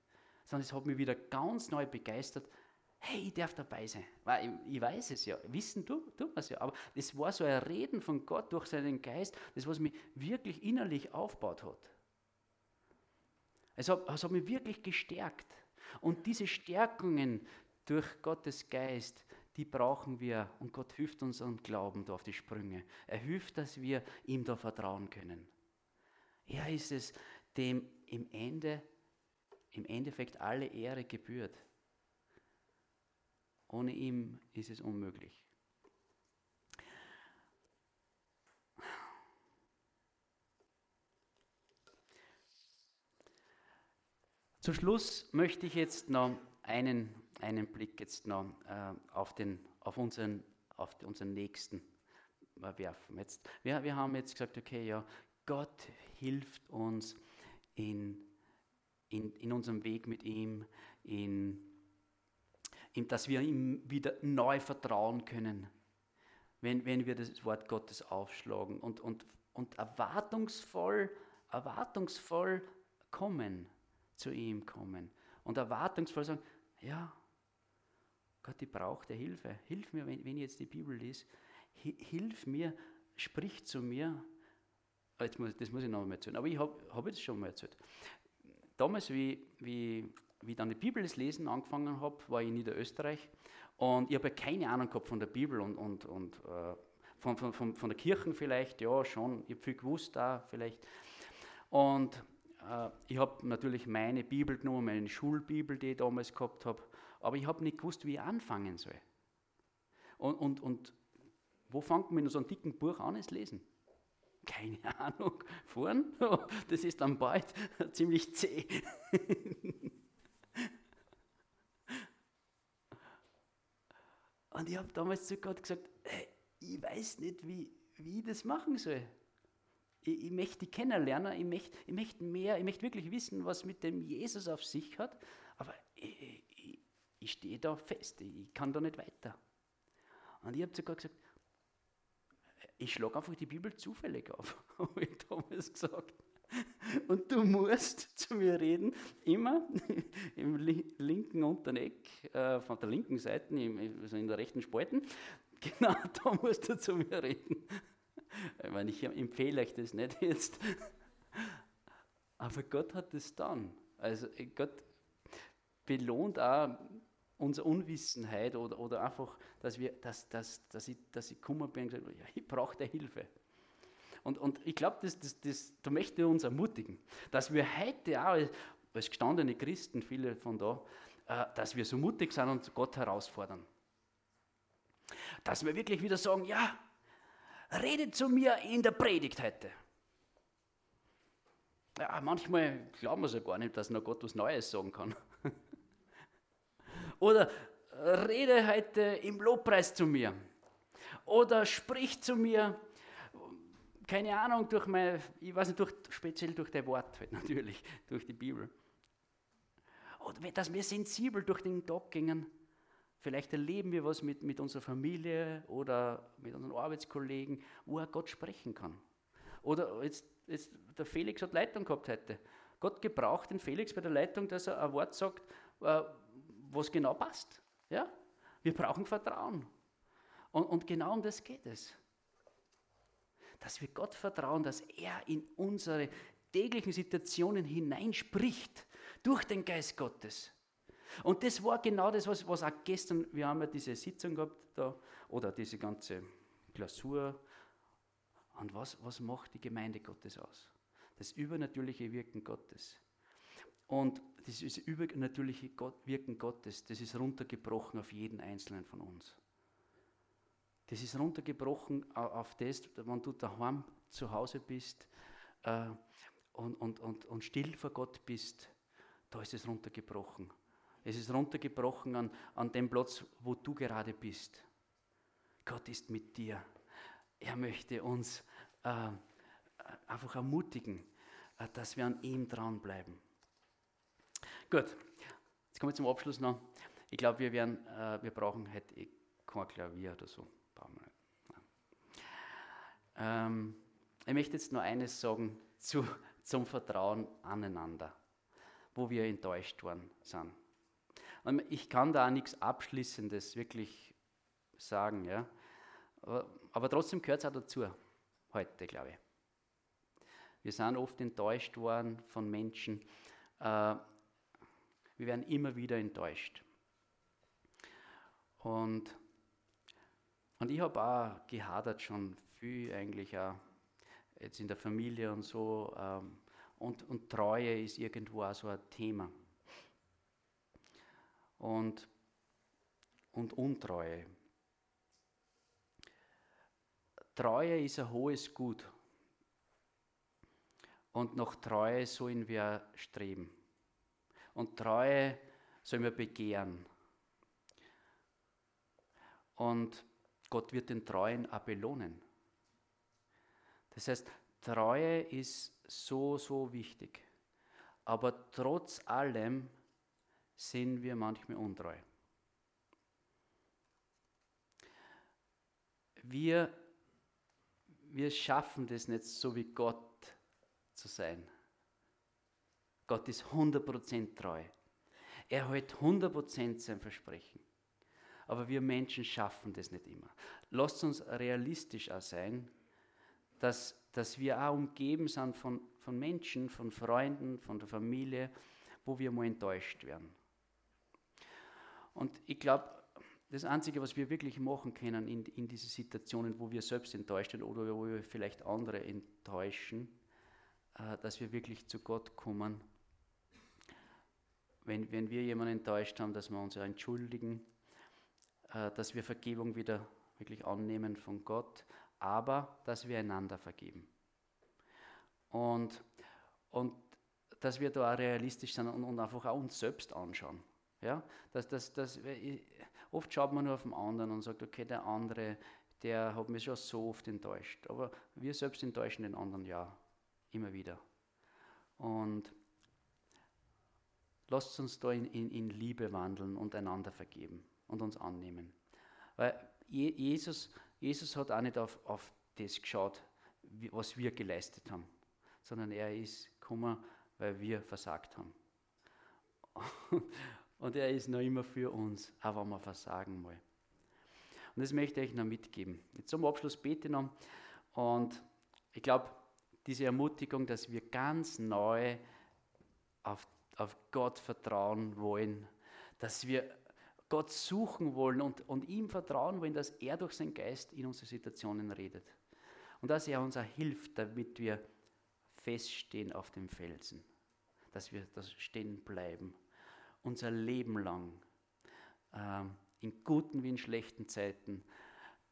sondern es hat mich wieder ganz neu begeistert. Hey, ich darf dabei sein. Ich, weiß es ja, wissen du, du es ja. Aber es war so ein Reden von Gott durch seinen Geist, das was mich wirklich innerlich aufgebaut hat. Es hat, es hat mich wirklich gestärkt. Und diese Stärkungen durch Gottes Geist, die brauchen wir. Und Gott hilft uns am Glauben da auf die Sprünge. Er hilft, dass wir ihm da vertrauen können. Er ist es, dem im, Ende, im Endeffekt alle Ehre gebührt. Ohne ihm ist es unmöglich. Zum Schluss möchte ich jetzt noch einen, einen Blick jetzt noch äh, auf, den, auf, unseren, auf unseren Nächsten werfen. Jetzt, wir, wir haben jetzt gesagt, okay, ja, Gott hilft uns in, in, in unserem Weg mit ihm, in, in, dass wir ihm wieder neu vertrauen können, wenn, wenn wir das Wort Gottes aufschlagen und, und, und erwartungsvoll, erwartungsvoll kommen zu ihm kommen und erwartungsvoll sagen, ja, Gott, ich brauche Hilfe. Hilf mir, wenn, wenn ich jetzt die Bibel lese. Hilf mir, sprich zu mir. Ah, jetzt muss, das muss ich noch einmal erzählen. Aber ich habe hab jetzt schon mal erzählt. Damals, wie, wie, wie ich dann die Bibel das Lesen angefangen habe, war ich in Niederösterreich. Und ich habe ja keine Ahnung gehabt von der Bibel und, und, und äh, von, von, von, von der Kirche vielleicht, ja schon. Ich habe viel gewusst da vielleicht. Und ich habe natürlich meine Bibel genommen, meine Schulbibel, die ich damals gehabt habe, aber ich habe nicht gewusst, wie ich anfangen soll. Und, und, und wo fängt man in so einem dicken Buch an, es lesen? Keine Ahnung. Vorn, das ist dann bald ziemlich zäh. Und ich habe damals zu Gott gesagt, hey, ich weiß nicht, wie, wie ich das machen soll ich, ich möchte die kennenlernen, ich möchte, ich möchte mehr, ich möchte wirklich wissen, was mit dem Jesus auf sich hat, aber ich, ich, ich stehe da fest, ich kann da nicht weiter. Und ich habe sogar gesagt, ich schlage einfach die Bibel zufällig auf, habe ich damals gesagt. Und du musst zu mir reden, immer im linken unteren Eck, äh, von der linken Seite, also in der rechten Spalten. Genau, da musst du zu mir reden. Ich meine, ich empfehle euch das nicht jetzt. Aber Gott hat es dann. Also Gott belohnt auch unsere Unwissenheit oder, oder einfach, dass, wir, dass, dass, dass, ich, dass ich kummer bin und gesagt ja, ich brauche Hilfe. Und, und ich glaube, das, das, das, da möchte uns ermutigen, dass wir heute auch als gestandene Christen, viele von da, äh, dass wir so mutig sind und Gott herausfordern. Dass wir wirklich wieder sagen, ja, redet zu mir in der Predigt heute. Ja, manchmal glauben wir so gar nicht, dass noch Gott was Neues sagen kann. Oder rede heute im Lobpreis zu mir. Oder sprich zu mir, keine Ahnung, durch mein, ich weiß nicht, durch, speziell durch dein Wort halt natürlich, durch die Bibel. Oder dass wir sensibel durch den Tag gingen Vielleicht erleben wir was mit, mit unserer Familie oder mit unseren Arbeitskollegen, wo er Gott sprechen kann. Oder jetzt, jetzt der Felix hat Leitung gehabt heute. Gott gebraucht den Felix bei der Leitung, dass er ein Wort sagt, äh, was genau passt. Ja? Wir brauchen Vertrauen. Und, und genau um das geht es. Dass wir Gott vertrauen, dass er in unsere täglichen Situationen hineinspricht durch den Geist Gottes. Und das war genau das, was, was auch gestern, wir haben ja diese Sitzung gehabt da, oder diese ganze Klausur. Und was, was macht die Gemeinde Gottes aus? Das übernatürliche Wirken Gottes. Und dieses übernatürliche Wirken Gottes, das ist runtergebrochen auf jeden Einzelnen von uns. Das ist runtergebrochen auf das, wenn du daheim zu Hause bist äh, und, und, und, und still vor Gott bist. Da ist es runtergebrochen. Es ist runtergebrochen an, an dem Platz, wo du gerade bist. Gott ist mit dir. Er möchte uns äh, einfach ermutigen, äh, dass wir an ihm dranbleiben. Gut, jetzt kommen wir zum Abschluss noch. Ich glaube, wir, äh, wir brauchen heute eh kein Klavier oder so. Ähm, ich möchte jetzt nur eines sagen zu, zum Vertrauen aneinander, wo wir enttäuscht worden sind. Und ich kann da auch nichts Abschließendes wirklich sagen, ja. Aber, aber trotzdem gehört es auch dazu, heute, glaube ich. Wir sind oft enttäuscht worden von Menschen. Äh, wir werden immer wieder enttäuscht. Und, und ich habe auch gehadert schon viel eigentlich auch jetzt in der Familie und so. Ähm, und, und Treue ist irgendwo auch so ein Thema. Und, und Untreue. Treue ist ein hohes Gut. Und nach Treue sollen wir streben. Und Treue sollen wir begehren. Und Gott wird den Treuen auch belohnen. Das heißt, Treue ist so, so wichtig. Aber trotz allem sind wir manchmal untreu. Wir, wir schaffen das nicht so wie Gott zu sein. Gott ist 100% treu. Er hält 100% sein Versprechen. Aber wir Menschen schaffen das nicht immer. Lasst uns realistisch auch sein dass, dass wir auch umgeben sind von, von Menschen, von Freunden, von der Familie, wo wir mal enttäuscht werden. Und ich glaube, das Einzige, was wir wirklich machen können in, in diese Situationen, wo wir selbst enttäuscht sind oder wo wir vielleicht andere enttäuschen, äh, dass wir wirklich zu Gott kommen. Wenn, wenn wir jemanden enttäuscht haben, dass wir uns entschuldigen, äh, dass wir Vergebung wieder wirklich annehmen von Gott, aber dass wir einander vergeben. Und, und dass wir da auch realistisch sind und, und einfach auch uns selbst anschauen. Ja? Das, das, das, oft schaut man nur auf den anderen und sagt, okay, der andere, der hat mich schon so oft enttäuscht. Aber wir selbst enttäuschen den anderen ja immer wieder. Und lasst uns da in, in, in Liebe wandeln und einander vergeben und uns annehmen. Weil Jesus Jesus hat auch nicht auf, auf das geschaut, was wir geleistet haben, sondern er ist gekommen, weil wir versagt haben. Und er ist noch immer für uns, auch wenn wir versagen mal. Und das möchte ich euch noch mitgeben. Jetzt zum Abschluss bete noch. Und ich glaube, diese Ermutigung, dass wir ganz neu auf, auf Gott vertrauen wollen, dass wir Gott suchen wollen und, und ihm vertrauen wollen, dass er durch seinen Geist in unsere Situationen redet. Und dass er uns auch hilft, damit wir feststehen auf dem Felsen. Dass wir das stehen bleiben. Unser Leben lang. Ähm, in guten wie in schlechten Zeiten.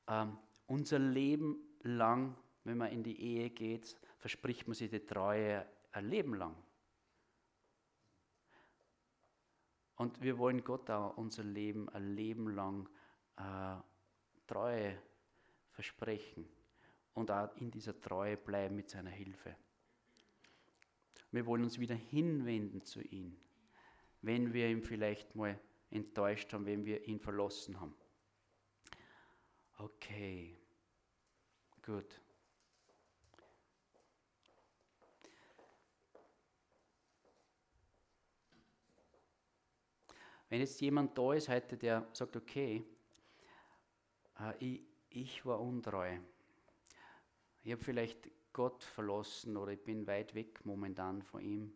Ähm, unser Leben lang, wenn man in die Ehe geht, verspricht man sich die Treue ein Leben lang. Und wir wollen Gott auch unser Leben ein Leben lang äh, Treue versprechen und auch in dieser Treue bleiben mit seiner Hilfe. Wir wollen uns wieder hinwenden zu ihm, wenn wir ihn vielleicht mal enttäuscht haben, wenn wir ihn verlassen haben. Okay, gut. Wenn jetzt jemand da ist heute, der sagt, okay, äh, ich, ich war untreu, ich habe vielleicht Gott verlassen oder ich bin weit weg momentan von ihm,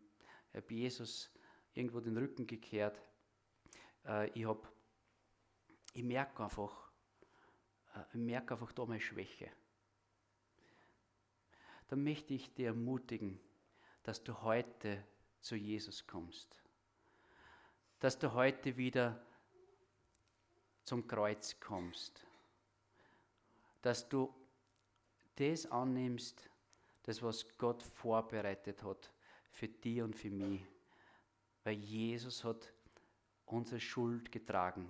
ich habe Jesus irgendwo den Rücken gekehrt, äh, ich, ich merke einfach, äh, ich einfach da meine Schwäche. Dann möchte ich dir ermutigen, dass du heute zu Jesus kommst dass du heute wieder zum Kreuz kommst dass du das annimmst, das, was Gott vorbereitet hat für dich und für mich. Weil Jesus hat unsere Schuld getragen.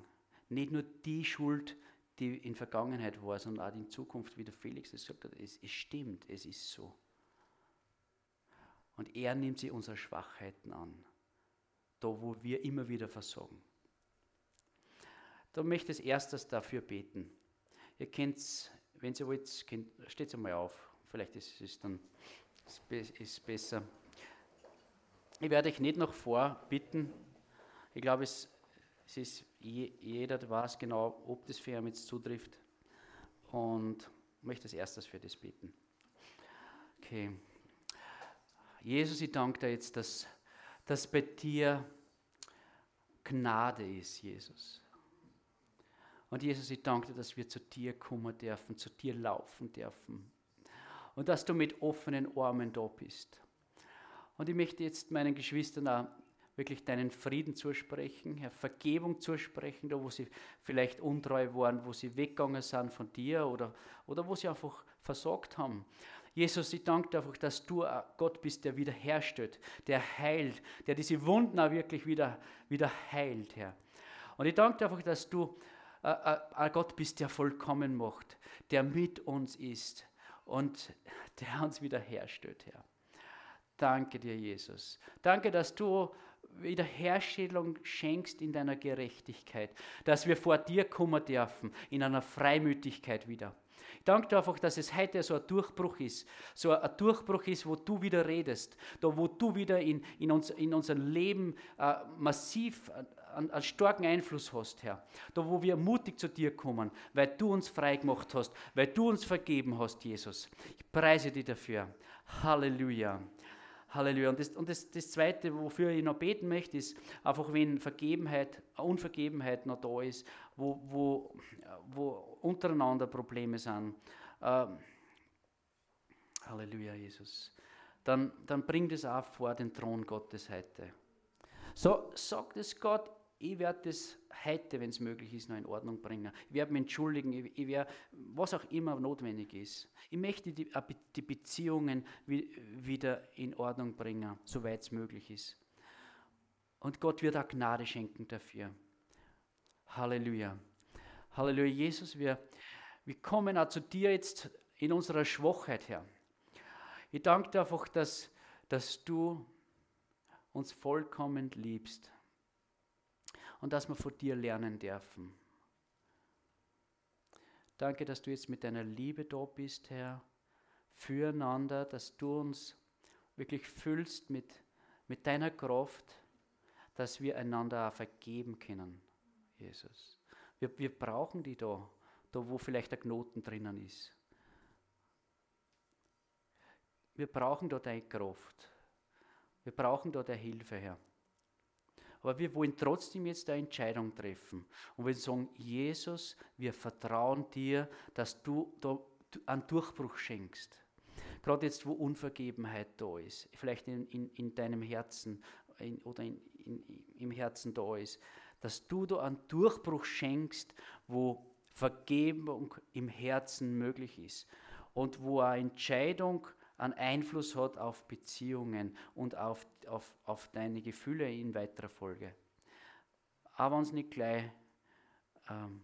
Nicht nur die Schuld, die in Vergangenheit war, sondern auch in Zukunft, wie der Felix es gesagt hat. Es, es stimmt, es ist so. Und er nimmt sie unsere Schwachheiten an, da wo wir immer wieder versorgen. Da möchte ich als erstes dafür beten. Ihr kennt wenn ihr wollt, steht es einmal auf. Vielleicht ist es dann ist besser. Ich werde euch nicht noch vorbitten. Ich glaube, es, es ist jeder weiß genau, ob das für ihn jetzt zutrifft. Und möchte als erstes für das beten. Okay. Jesus, ich danke dir jetzt, dass, dass bei dir Gnade ist, Jesus. Und Jesus, ich danke dir, dass wir zu dir kommen dürfen, zu dir laufen dürfen. Und dass du mit offenen Armen da bist. Und ich möchte jetzt meinen Geschwistern auch wirklich deinen Frieden zusprechen, Herr, Vergebung zusprechen, da wo sie vielleicht untreu waren, wo sie weggegangen sind von dir oder, oder wo sie einfach versagt haben. Jesus, ich danke dir einfach, dass du Gott bist, der wiederherstellt, der heilt, der diese Wunden auch wirklich wieder, wieder heilt, Herr. Und ich danke dir einfach, dass du äh, äh, Gott bist, der vollkommen macht, der mit uns ist und der uns wiederherstellt, Herr. Danke dir, Jesus. Danke, dass du Wiederherstellung schenkst in deiner Gerechtigkeit, dass wir vor dir kommen dürfen, in einer Freimütigkeit wieder. Ich danke dir einfach, dass es heute so ein Durchbruch ist, so ein Durchbruch ist, wo du wieder redest, da wo du wieder in, in, uns, in unser Leben äh, massiv einen, einen, starken Einfluss hast, Herr. Da wo wir mutig zu dir kommen, weil du uns frei gemacht hast, weil du uns vergeben hast, Jesus. Ich preise dich dafür. Halleluja. Halleluja. Und, das, und das, das Zweite, wofür ich noch beten möchte, ist einfach, wenn Vergebenheit, Unvergebenheit noch da ist, wo, wo, wo untereinander Probleme sind. Ähm, Halleluja, Jesus. Dann, dann bring das auch vor den Thron Gottes heute. So, sagt es Gott, ich werde das heute, wenn es möglich ist, noch in Ordnung bringen. Ich werde mich entschuldigen, ich, werde, was auch immer notwendig ist. Ich möchte die, die Beziehungen wieder in Ordnung bringen, soweit es möglich ist. Und Gott wird auch Gnade schenken dafür. Halleluja. Halleluja, Jesus, wir, wir kommen auch zu dir jetzt in unserer Schwachheit, Herr. Ich danke dir einfach, dass, dass du uns vollkommen liebst und dass wir von dir lernen dürfen. Danke, dass du jetzt mit deiner Liebe da bist, Herr, füreinander, dass du uns wirklich füllst mit, mit deiner Kraft, dass wir einander auch vergeben können, Jesus. Wir, wir brauchen die da, da wo vielleicht der Knoten drinnen ist. Wir brauchen da deine Kraft. Wir brauchen da deine Hilfe, Herr. Aber wir wollen trotzdem jetzt eine Entscheidung treffen. Und wir sagen, Jesus, wir vertrauen dir, dass du da einen Durchbruch schenkst. Gerade jetzt, wo Unvergebenheit da ist, vielleicht in, in, in deinem Herzen in, oder im Herzen da ist, dass du da einen Durchbruch schenkst, wo Vergebung im Herzen möglich ist und wo eine Entscheidung einen Einfluss hat auf Beziehungen und auf, auf, auf deine Gefühle in weiterer Folge. Aber uns nicht gleich ähm,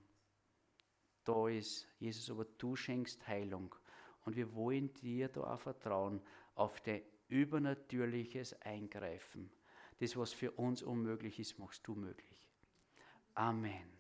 da ist, Jesus, aber du schenkst Heilung. Und wir wollen dir da auch vertrauen, auf dein übernatürliches Eingreifen. Das, was für uns unmöglich ist, machst du möglich. Amen.